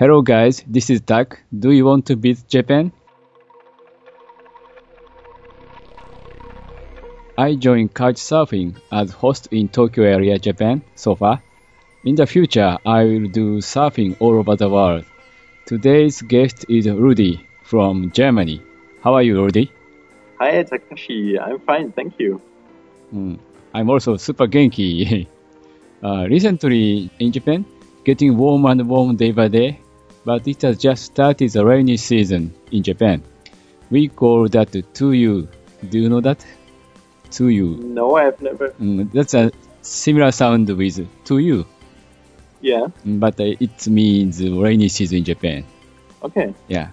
Hello guys, this is Doug. Do you want to beat Japan? I joined Couchsurfing as host in Tokyo area, Japan so far. In the future, I will do surfing all over the world. Today's guest is Rudy from Germany. How are you, Rudy? Hi, Takashi. I'm fine, thank you. Mm, I'm also super genki. uh, recently in Japan, getting warm and warm day by day, but it has just started the rainy season in Japan. We call that Tuyu. Do you know that? Tuyu. No, I've never. Mm, that's a similar sound with Tuyu, Yeah, but uh, it means rainy season in Japan. okay. Yeah.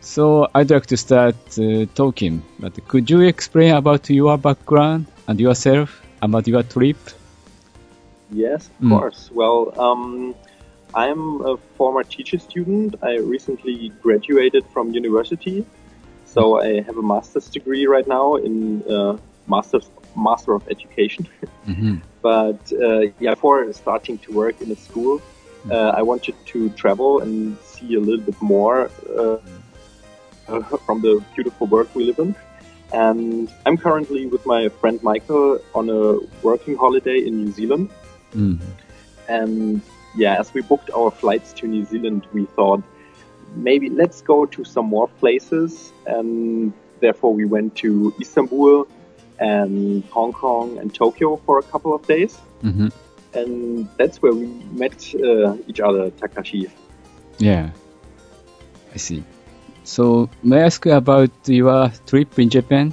So I'd like to start uh, talking, but could you explain about your background and yourself, about your trip? Yes, of Mm. course. Well, um, I'm a former teacher student. I recently graduated from university, so I have a master's degree right now in uh, master's master of education. Mm-hmm. but uh, yeah, before starting to work in a school, uh, I wanted to travel and see a little bit more uh, uh, from the beautiful world we live in. And I'm currently with my friend Michael on a working holiday in New Zealand. Mm. And yeah, as we booked our flights to New Zealand, we thought maybe let's go to some more places. And therefore, we went to Istanbul and Hong Kong and Tokyo for a couple of days. Mm-hmm. And that's where we met uh, each other, Takashi. Yeah, I see. So may I ask you about your trip in Japan,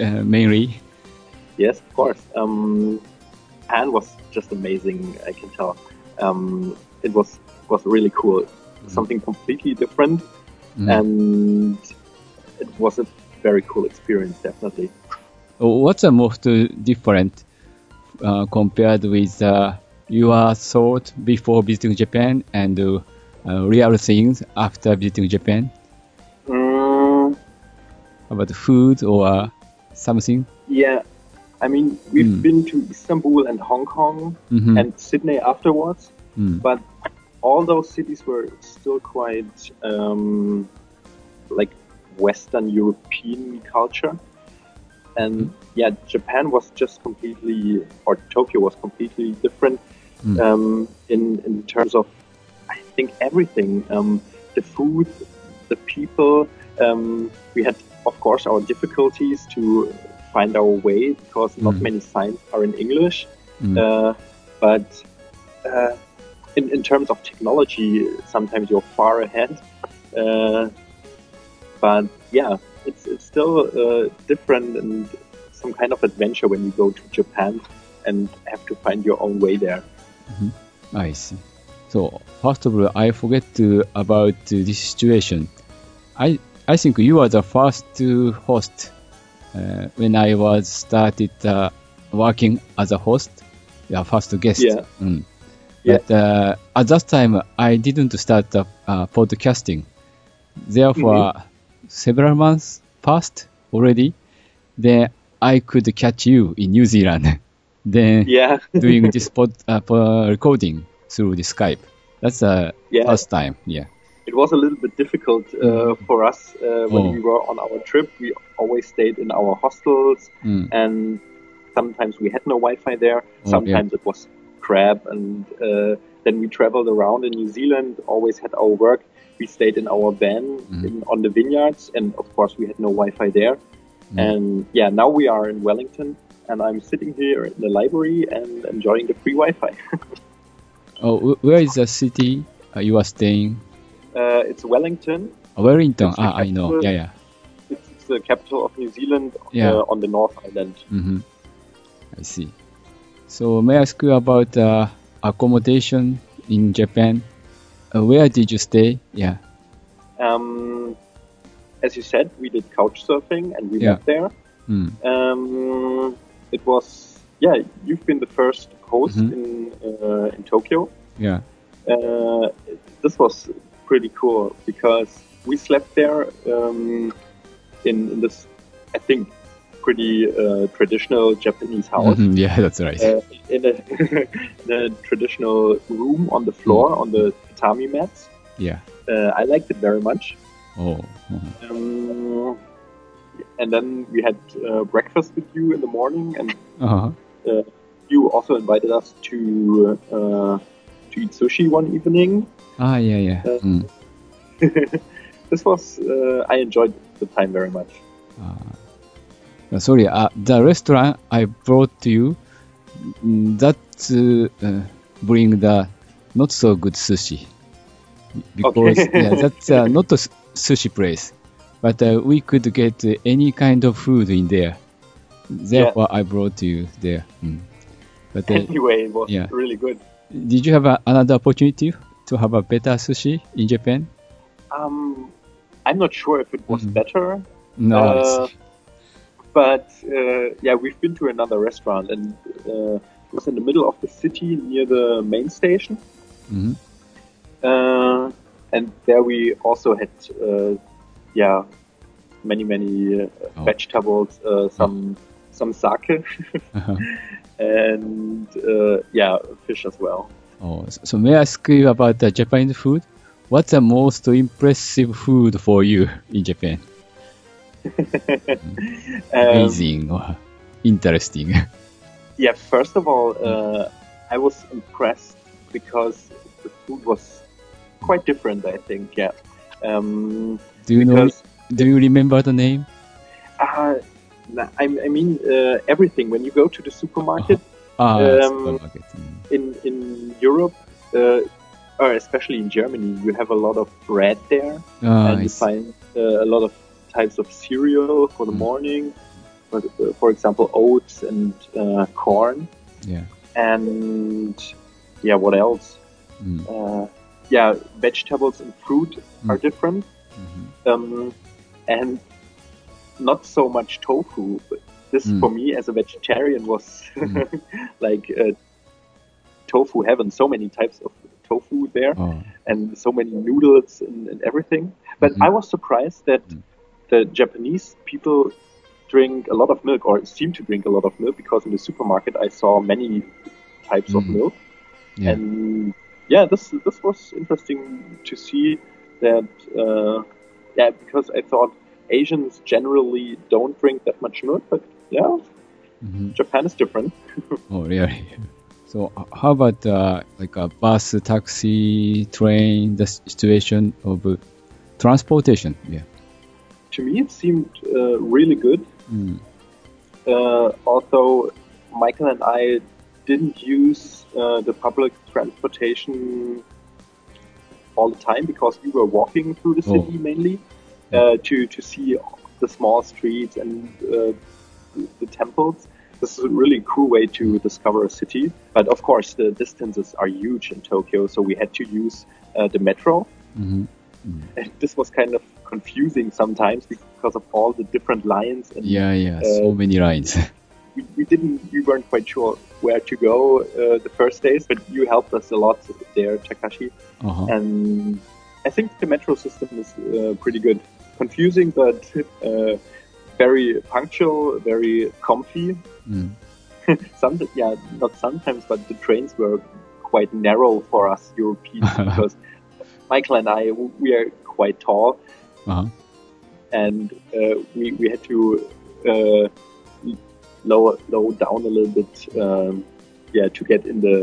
uh, mainly? Yes, of course. Um, Japan was just amazing. I can tell. Um, it was was really cool. Something completely different, Mm. and it was a very cool experience. Definitely. What's the most uh, different uh, compared with uh, your thought before visiting Japan and uh, uh, real things after visiting Japan? Mm, About food or something? yeah, I mean we've Mm. been to Istanbul and Hong Kong Mm-hmm. and Sydney afterwards, Mm. but all those cities were still quite um, like Western European culture. And yeah, Japan was just completely, or Tokyo was completely different Mm. um, in in terms of, I think everything. Um, the food, the people. Um, we had, of course, our difficulties to find our way because not Mm. many signs are in English. Mm. Uh, but uh, in, in terms of technology, sometimes you're far ahead. Uh, but yeah, it's, it's still uh, different and some kind of adventure when you go to Japan and have to find your own way there. I see. So first of all, I forget to, about uh, this situation. I I think you are the first to host uh, when I was started uh, working as a host. Yeah, first guest. Yeah. Mm. Yeah. But uh, at that time, I didn't start the uh, podcasting. Therefore, several months passed already. Then I could catch you in New Zealand. then Yeah, doing this pod, uh, recording through the Skype. That's the yeah. first time. Yeah. It was a little bit difficult uh, for us uh, when Oh. we were on our trip. We always stayed in our hostels, Mm. and sometimes we had no Wi-Fi there. Oh, Sometimes it was crap, and uh, then we traveled around in New Zealand. Always had our work. We stayed in our van Mhm. in, on the vineyards, and of course we had no Wi-Fi there. Mm. And yeah, now we are in Wellington, and I'm sitting here in the library and enjoying the free Wi-Fi. Oh, where is the city uh, you are staying? uh, it's Wellington. Uh, Wellington. It's Ah, I know. Yeah, yeah. It's, it's the capital of New Zealand Yeah. uh, on the North Island. hmm I see. So may I ask you about uh, accommodation in Japan? Uh, where did you stay? Yeah. Um, as you said, we did couch surfing and we Yeah. there. Mm. Um, it was yeah. You've been the first host Mhm. in uh, in Tokyo. Yeah. Uh, this was pretty cool because we slept there um, in, in this, I think, pretty uh, traditional Japanese house. Mhm, Yeah, that's right. Uh, in, a, in a traditional room on the floor on the tatami mats. Yeah. Uh, I liked it very much. Oh. mhm. Um, and then we had uh, breakfast with you in the morning, and Uh-huh. uh, you also invited us to uh, to eat sushi one evening. Ah, yeah, yeah. Mm. this was uh, I enjoyed the time very much. Uh, sorry, uh, the restaurant I brought to you, mm, that uh, uh, bring the not so good sushi. Because Okay. yeah, that's uh, not a sushi place, but uh, we could get uh, any kind of food in there. Therefore, I brought you there. Mm. But uh, Anyway, it was yeah. really good. did you have a, another opportunity to have a better sushi in Japan? Um, I'm not sure if it was Mhm. better, No. Uh. But uh, yeah, we've been to another restaurant, and uh, it was in the middle of the city near the main station. Mhm. Uh, and there we also had, uh, yeah, many many uh, Oh. vegetables, uh, some some sake, Uh-huh. and uh, yeah, fish as well. Oh, so so may I ask you about the Japanese food? What's the most impressive food for you in Japan? Um, Amazing or interesting. Yeah, first of all, uh, I was impressed because the food was quite different. I think, yeah. Um, Do you know? Do you remember the name? uh, I, I mean uh, everything. When you go to the supermarket Ah, Um, supermarket. In in Europe, uh, or especially in Germany, you have a lot of bread there, Ah, and you find uh, a lot of types of cereal for the Mm. morning. For, uh, for example, oats and uh, corn, yeah. and yeah, what else? Mm. uh, yeah, vegetables and fruit are Mm. different, Mhm. um, and not so much tofu. But this, Mm. for me as a vegetarian, was Mm. like uh, tofu heaven. So many types of tofu there, Oh, and so many noodles and, and everything. But Mhm. I was surprised that Mm. The Japanese people drink a lot of milk, or seem to drink a lot of milk, because in the supermarket I saw many types of Mm. milk. yeah. And yeah, this this was interesting to see that. Uh, yeah, because I thought Asians generally don't drink that much milk, but yeah, Mhm. Japan is different. Oh, really? So, how about uh, like a bus, taxi, train, the situation of uh, transportation? Yeah. To me, it seemed uh, really good. Mm. Uh, although Michael and I didn't use uh, the public transportation all the time because we were walking through the Oh. city mainly uh, to to see the small streets and uh, the, temples. This is a really cool way to discover a city. But of course, the distances are huge in Tokyo, so we had to use uh, the metro. hmm And this was kind of confusing sometimes because of all the different lines and Yeah, yeah. so Uh, many lines. we, we didn't we weren't quite sure where to go uh, the first days but you helped us a lot there takashi uh-huh. and i think the metro system is uh, pretty good confusing but uh, very punctual very comfy Mm. some yeah not sometimes but the trains were quite narrow for us europeans because michael and i we are quite tall Uh-huh. and uh, we we had to uh, lower low down a little bit, um, yeah, to get in the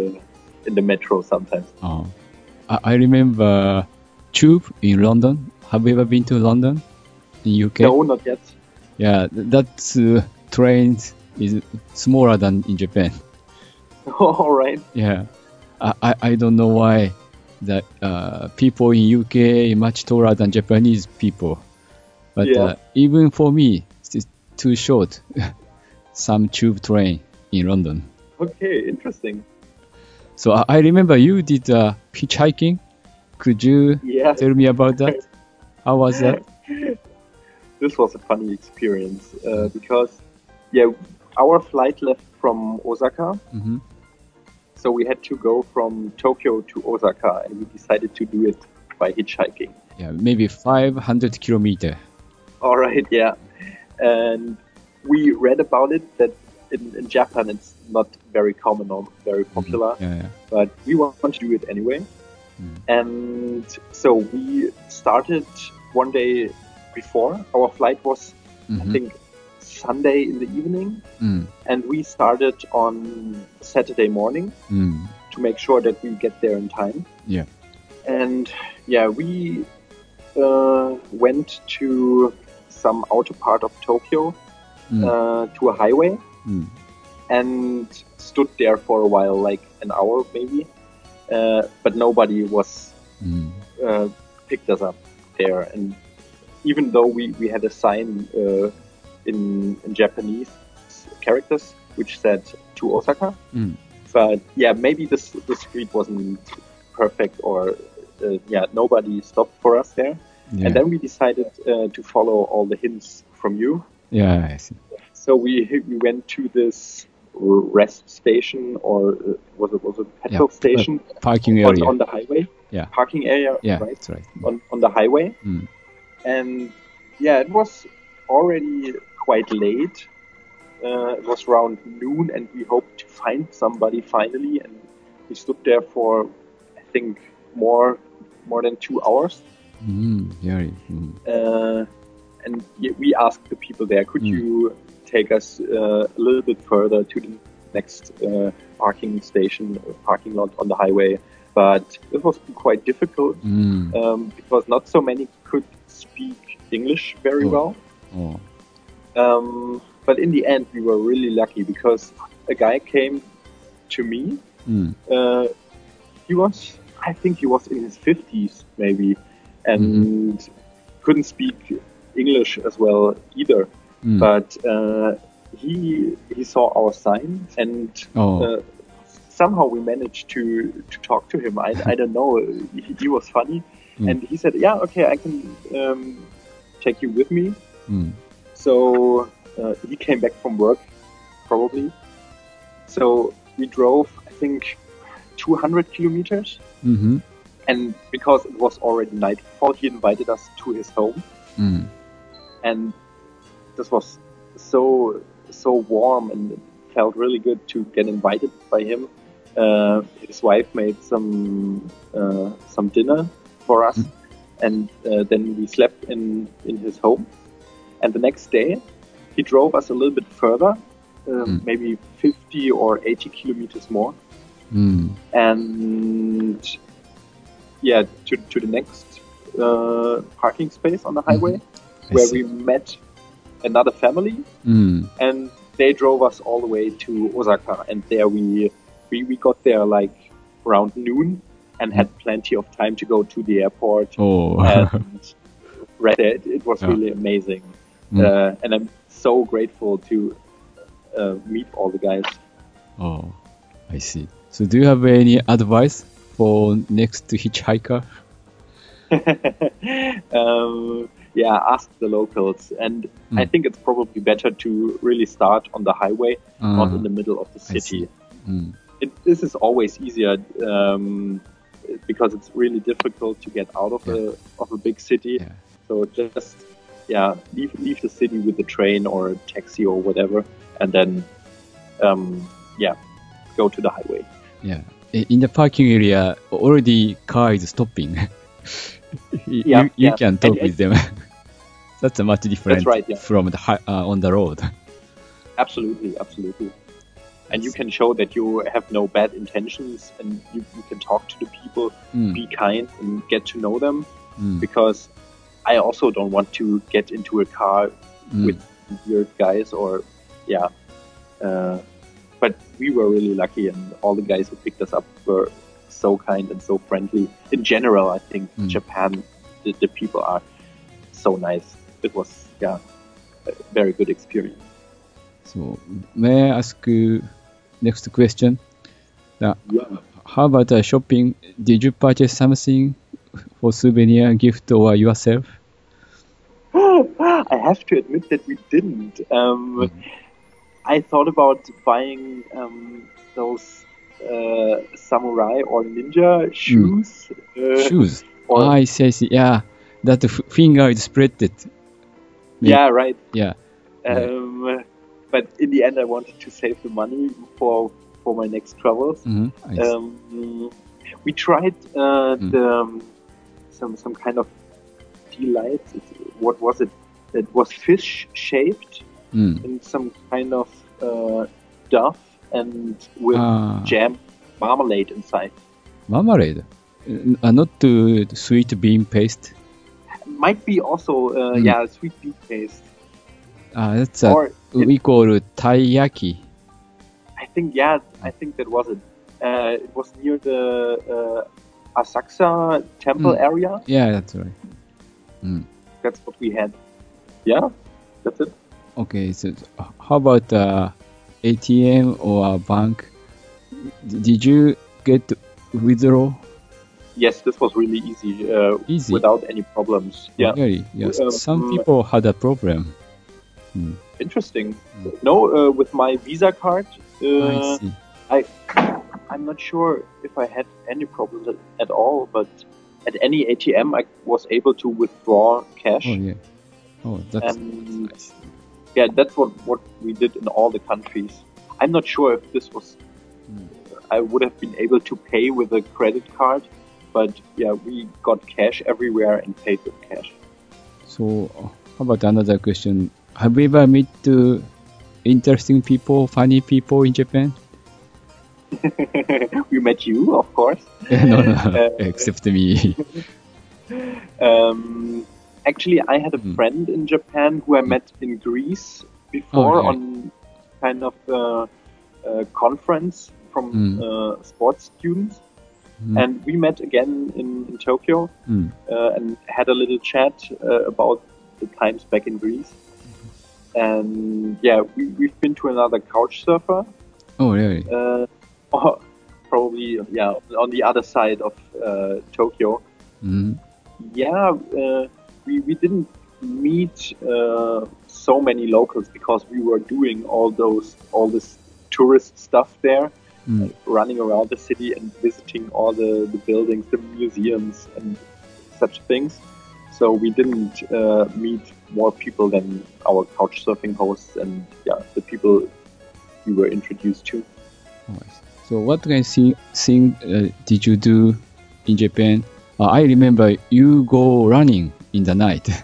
in the metro sometimes. Uh, I, I remember Tube in London. Have you ever been to London in UK? No, not yet. Yeah, th- that uh, train is smaller than in Japan. All right. Yeah, I, I, I don't know why that uh, people in UK are much taller than Japanese people. But Yeah. uh, even for me, it's too short. Some tube train in London. Okay, interesting. So I, I remember you did uh, hitchhiking. Could you Yeah, tell me about that? How was that? this was a funny experience uh, because yeah, our flight left from Osaka, hmm so we had to go from Tokyo to Osaka, and we decided to do it by hitchhiking. Yeah, maybe 500 kilometer. All right, yeah. And we read about it that in, in Japan it's not very common or very popular, Yeah, yeah. but we want to do it anyway. Mm. And so we started one day before. Our flight was, I Mhm. think, Sunday in the evening, mm. and we started on Saturday morning mm. to make sure that we get there in time. Yeah, and yeah, we uh, went to some outer part of Tokyo mm. uh, to a highway hmm. and stood there for a while, like an hour maybe, uh, but nobody was hmm. uh, picked us up there and even though we, we had a sign uh, in, in Japanese characters, which said to Osaka. Mm. But yeah, maybe this the street wasn't perfect, or uh, yeah, nobody stopped for us there. Yeah. And then we decided uh, to follow all the hints from you. Yeah, I see. So we we went to this rest station, or uh, was it was a petrol yeah, station? Parking area on the highway. Yeah, parking area. Yeah, right. That's right. On on the highway. Mm. And yeah, it was already quite late. Uh, it was around noon, and we hoped to find somebody finally. And we stood there for, I think, more more than two hours. Mm. Mm. Uh, and we asked the people there, "Could mm. you take us uh, a little bit further to the next uh, parking station, parking lot on the highway?" But it was quite difficult mm. um, because not so many could speak English very oh. well. Oh. Um, but in the end, we were really lucky because a guy came to me. Mm. Uh, he was, I think, he was in his fifties maybe, and mm. couldn't speak English as well either. Mm. But uh, he he saw our sign and. Oh. Uh, somehow we managed to, to talk to him. I, I don't know. He, he was funny. Hmm. And he said, Yeah, okay, I can um, take you with me. Hmm. So uh, he came back from work, probably. So we drove, I think, 200 kilometers. Mm-hmm. And because it was already nightfall, he invited us to his home. Mm. And this was so so warm and felt really good to get invited by him. Uh, his wife made some uh, some dinner for us, mm. and uh, then we slept in in his home. And the next day, he drove us a little bit further, um, mm. maybe 50 or 80 kilometers more. Mm. And yeah, to, to the next uh, parking space on the hmm. highway mm-hmm. where see. we met another family. Mm. And they drove us all the way to Osaka. And there we, we, we got there like around noon and had hmm. plenty of time to go to the airport. Oh. and it, it was yeah. really amazing. Mm. uh, and I'm so grateful to uh, meet all the guys Oh, I see. So do you have any advice for next to hitchhiker? um, yeah, ask the locals. And I Mm. think it's probably better to really start on the highway, not in Uh, the middle of the city. ん。It, this is always easier um, because it's really difficult to get out of a of a big city. Yeah. So just yeah, leave leave the city with the train or a taxi or whatever, and then um, yeah, go to the highway. Yeah, in the parking area, already car is stopping. you, yeah, you yeah. can talk and, with them. that's much different right, yeah. from the high, uh, on the road. Absolutely, absolutely. And you can show that you have no bad intentions, and you, you can talk to the people, mm. be kind, and get to know them. Mm. Because I also don't want to get into a car うん with weird guys or yeah. Uh, but we were really lucky, and all the guys who picked us up were so kind and so friendly. In general, I think Mm. Japan, the, the people are so nice. It was yeah, a very good experience. So, may I ask you next question? Yeah. How about uh, shopping? Did you purchase something for souvenir, gift, or yourself? I have to admit that we didn't. Um, I thought about buying um, those uh, samurai or ninja shoes. Uh, Shoes. Or, ah, I see, I see. Yeah, that the f- finger is spreaded. yeah, right. Yeah. Um, but in the end, I wanted to save the money for for my next travels. hmm Um, We tried uh, Mm. the um, some some kind of delight. what was it? It was fish shaped mm. in some kind of uh, and with ah. jam marmalade inside. Marmalade, uh, not the sweet bean paste. Might be also uh, mm. yeah sweet bean paste. Ah, that's or we it, call it taiyaki. I think yeah, I think that was it. Uh, it was near the uh, Asakusa temple Mm. area. Yeah, that's right. Mm. That's what we had. Yeah, that's it. Okay, so uh, how about uh, ATM or a bank? Did you get withdraw Yes, this was really easy. Uh, easy? without any problems. Yeah, Really? Yes. Um, Some people had a problem. interesting. Mm. No, uh, with my Visa card, I uh, see. I'm not sure if I had any problems at, at all. But at any ATM, I was able to withdraw cash. Oh yeah. Oh, that's And- nice. Yeah, that's what what we did in all the countries. I'm not sure if this was. Mm. I would have been able to pay with a credit card, but yeah, we got cash everywhere and paid with cash. So, uh, how about another question? Have you ever met uh, interesting people, funny people in Japan? we met you, of course. no, no, Uh, except me. Um, actually, I had a Hmm. friend in Japan who I met in Greece before on kind of uh, a conference from Hmm. uh, sports students, Mm, and we met again in, in Tokyo mm. uh, and had a little chat uh, about the times back in Greece. And yeah, we, we've been to another couch surfer, Oh, really? uh, or probably yeah on the other side of uh, Tokyo. Mm. Yeah, uh, we, we didn't meet uh, so many locals because we were doing all those all this tourist stuff there, Mm. running around the city and visiting all the, the buildings, the museums, and such things. So we didn't uh, meet more people than our couch surfing hosts and yeah the people we were introduced to. Oh. So, what kind of thing, thing uh, did you do in Japan? Uh, I remember you go running in the night.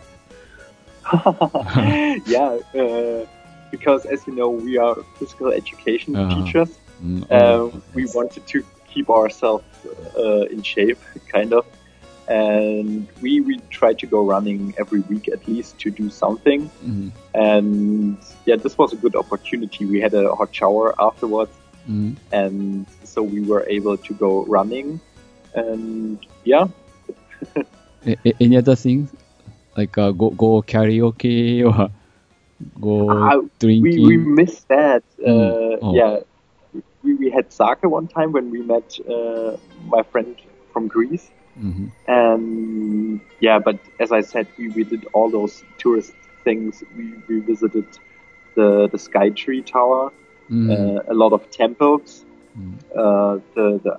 yeah, uh, because as you know, we are physical education Uh-huh. teachers. Mm, oh, we wanted to keep ourselves uh, in shape, kind of, and we we try to go running every week at least to do something. Mm, And yeah, this was a good opportunity. We had a hot shower afterwards, mm. and so we were able to go running. And yeah, any other things? Like uh, go, go karaoke or go Uh, drinking? we we missed that. Uh, Mm. Oh. Yeah, we, we had sake one time when we met uh, my friend from Greece. Mhm. And yeah, but as I said, we, we did all those tourist things. We, we visited the the Sky Tree Tower, Mm. uh, a lot of temples, Mm. uh, the the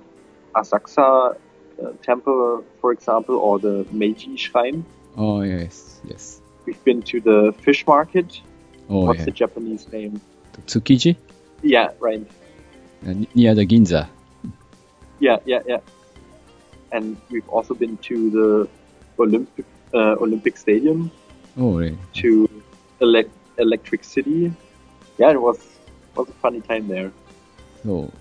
Asakusa uh, temple, for example, or the Meiji Shrine. Oh, yes, yes. We've been to the fish market. Oh, What's yeah. the Japanese name? Tsukiji? Yeah, right. Near the Ginza. Yeah, yeah, yeah. And we've also been to the Olympic uh, Olympic Stadium, Oh, really? to elec- Electric City. Yeah, it was was a funny time there. So,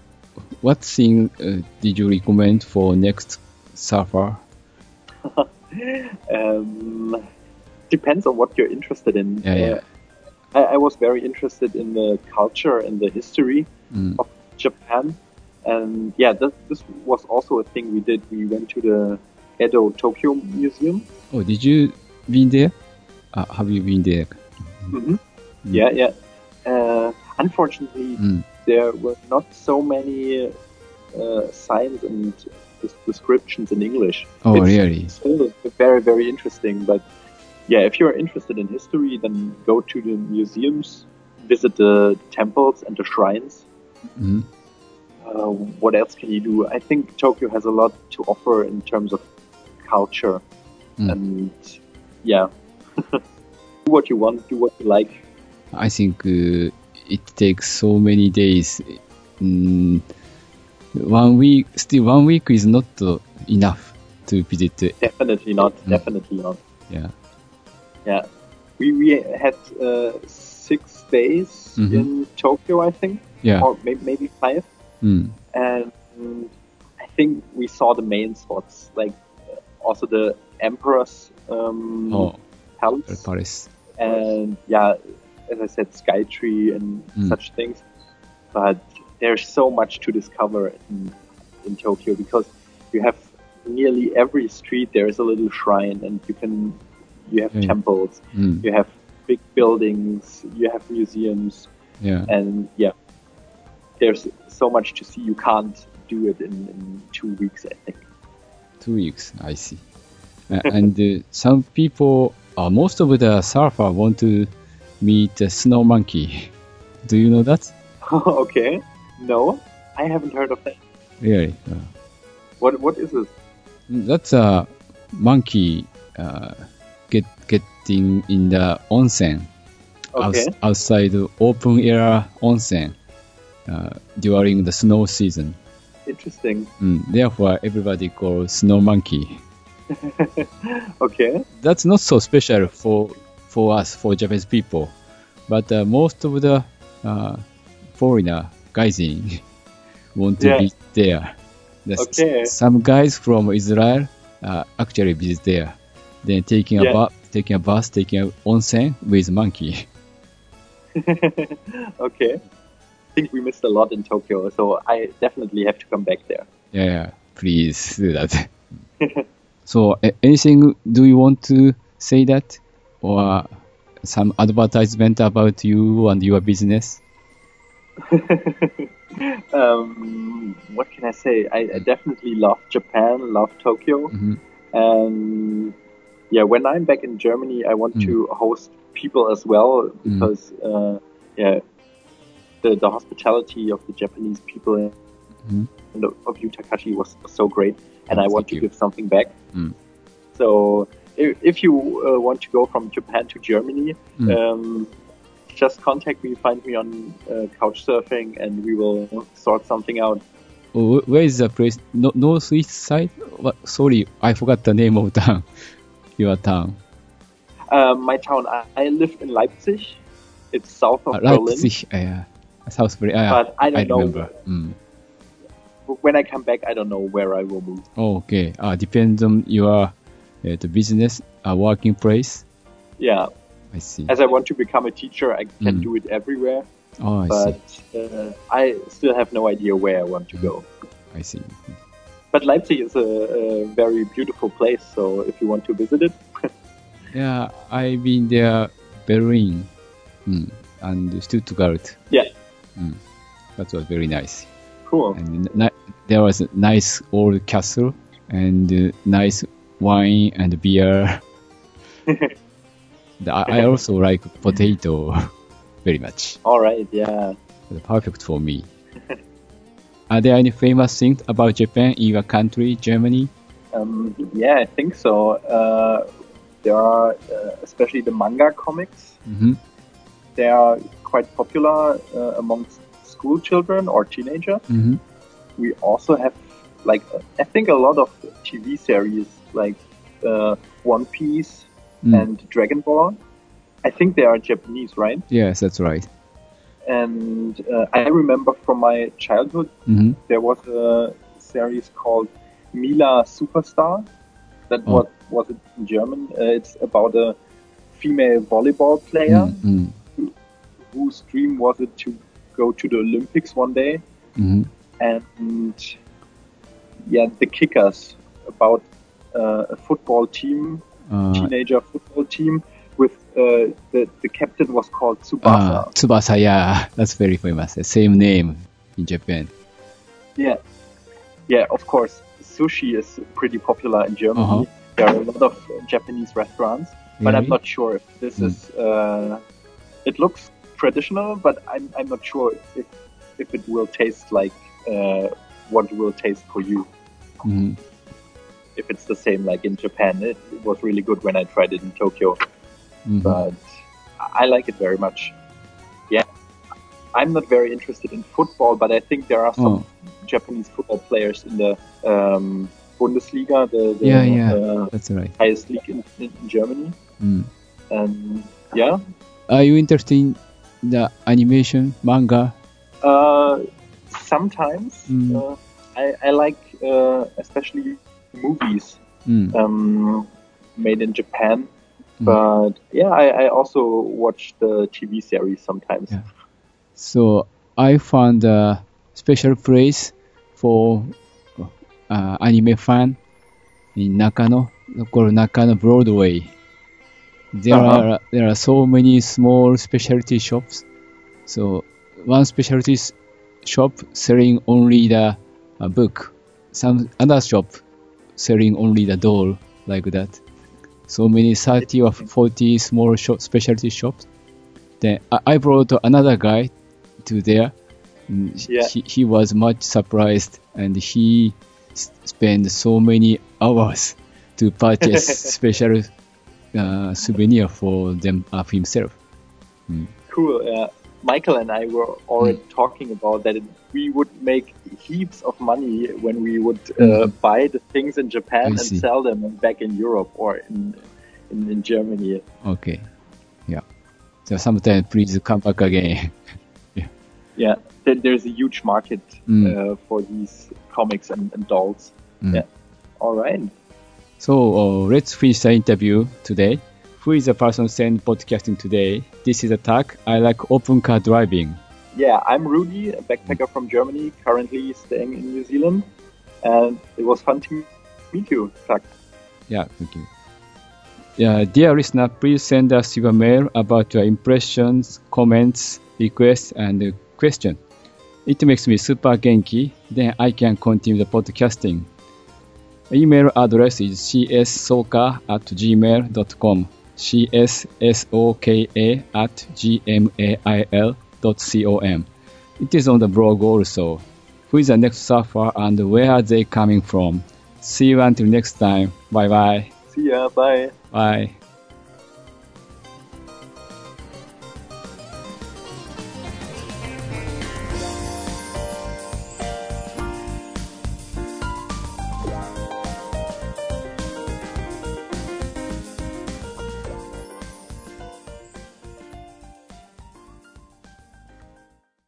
what thing uh, did you recommend for next surfer? Um, depends on what you're interested in. Yeah, yeah. Uh, I, I was very interested in the culture and the history Mm. of Japan, and yeah, that, this was also a thing we did. We went to the Edo Tokyo Museum. Oh, did you been there? Uh, have you been there? hmm Yeah, yeah. Uh, unfortunately, Mm. there were not so many uh, signs and descriptions in English. Oh, It's really? Still very, very interesting. But yeah, if you're interested in history, then go to the museums, visit the temples and the shrines. Mm. Uh, what else can you do? I think Tokyo has a lot to offer in terms of culture. Mm. And yeah, do what you want, do what you like. I think uh, it takes so many days. Mm, one week, still one week is not uh, enough to visit. Definitely not. Mm. Definitely not. Yeah. Yeah, we we had uh, six days Mhm. in Tokyo, I think, Yeah. or maybe, maybe five, Mm. and I think we saw the main spots, like uh, also the Emperor's um, Oh, Palace, Paris. and yeah, as I said, Skytree and Mm. such things. But there's so much to discover in, in Tokyo because you have nearly every street there is a little shrine, and you can you have Mm. temples, Mm. you have big buildings, you have museums, Yeah. and yeah, there's so much to see. You can't do it in, in two weeks, I think. Two weeks, I see. And uh, some people, uh, most of the surfer want to meet the snow monkey. Do you know that? okay, no, I haven't heard of that. Really? Uh, What what is it? that's a monkey uh, get getting in the onsen Okay, outs- outside the open air onsen uh, during the snow season. interesting. Mm, therefore, everybody calls snow monkey. Okay, that's not so special for for us for Japanese people, but uh, most of the uh, foreigner gaijin want to Yeah. be there. There's Okay. Some guys from Israel uh, actually visit there. Then taking a bath, taking a bus, taking a onsen with monkey. okay. I think we missed a lot in Tokyo, so I definitely have to come back there. Yeah, yeah, please do that. so, anything do you want to say that, or some advertisement about you and your business? um, what can I say? I, I definitely love Japan, love Tokyo, hmm and yeah, when I'm back in Germany, I want to host people as well because uh, yeah, the the hospitality of the Japanese people Mhm. and of Yu Takashi was so great, and I want to you. give something back. Mm. So if, if you uh, want to go from Japan to Germany, Mm. um, just contact me, find me on uh, Couchsurfing, and we will sort something out. Oh, where is the place? No, northeast side? What? Sorry, I forgot the name of town. Your town. Um, my town, I, I live in Leipzig. It's south of Uh, Berlin. Leipzig. Uh, South Berlin. Uh, But I don't know. remember. Mm. When I come back, I don't know where I will move. Oh, okay. Uh, depends on your uh, the business, uh, working place. Yeah, I see. as I want to become a teacher, I can Mm. do it everywhere, Oh, I but see. uh, I still have no idea where I want to go. I see. But Leipzig is a, a very beautiful place, so if you want to visit it, Yeah, I've been there, Berlin, mm, and Stuttgart. Yeah. Mm. That was very nice. cool. and there was a nice old castle and uh, nice wine and beer. I also like potato very much. All right, yeah. Perfect for me. Are there any famous things about Japan in your country, Germany? Um, yeah, I think so. Uh, there are, uh, especially the manga comics. hmm They are quite popular uh, amongst school children or teenagers. hmm We also have, like, I think a lot of TV series like uh, One Piece Mm. and Dragon Ball. I think they are Japanese, right? Yes, that's right. And uh, I remember from my childhood hmm there was a series called Mila Superstar. That Oh. was was it in German. Uh, it's about a female volleyball player mm whose dream was it to go to the Olympics one day. hmm And yeah, the kickers about a football team, Uh, teenager football team, with uh, the the captain was called Tsubasa. uh, Tsubasa, yeah, that's very famous. The same name in Japan. Yeah, yeah. Of course, sushi is pretty popular in Germany. Uh-huh. There are a lot of Japanese restaurants, but I'm not sure if this Mm. is. Uh, it looks traditional, but I'm I'm not sure if if it will taste like uh, what will taste for you. Mhm. If it's the same like in Japan, it, it was really good when I tried it in Tokyo, Mhm. but I like it very much. Yeah, I'm not very interested in football, but I think there are some Oh. Japanese football players in the um, Bundesliga, the, the Yeah, yeah. Uh, That's right. highest league in, in Germany. Mm. And yeah, Are you interested in the animation, manga? uh, sometimes Mm. uh, I, I like uh, especially movies Mm. um, made in Japan. Mm. But yeah, I, I also watch the TV series sometimes. Yeah. So I found a special place for uh, anime fan in Nakano, called Nakano Broadway. There Uh-huh. are there are so many small specialty shops. So one specialty shop selling only the uh, book, some other shop selling only the doll like that. So many 30 or 40 small shop, specialty shops. Then I, I brought another guy to there. Mm, Yeah. He, he was much surprised and he s- spent so many hours to purchase special uh, souvenir for them of himself. Cool. Uh, Michael and I were already Mm. talking about that we would make heaps of money when we would uh, Mm. buy the things in Japan I and see. sell them back in Europe or in in, in Germany. Okay. Yeah. So sometime please come back again. Yeah, there, there's a huge market Mm. uh, for these comics and, and dolls. Mm. Yeah. All right. So uh, let's finish the interview today. Who is the person saying podcasting today? This is a tag. I like open car driving. Yeah, I'm Rudy, a backpacker from Germany, currently staying in New Zealand, and it was fun to meet you. Tuck. Yeah, thank you. Yeah, dear listener, please send us your mail about your impressions, comments, requests, and uh, question. It makes me super genki. Then I can continue the podcasting. Email address is cssoka at gmail.com. cssoka at gmail.com. It is on the blog also. Who is the next surfer and where are they coming from? See you until next time. Bye bye. See ya. Bye. Bye.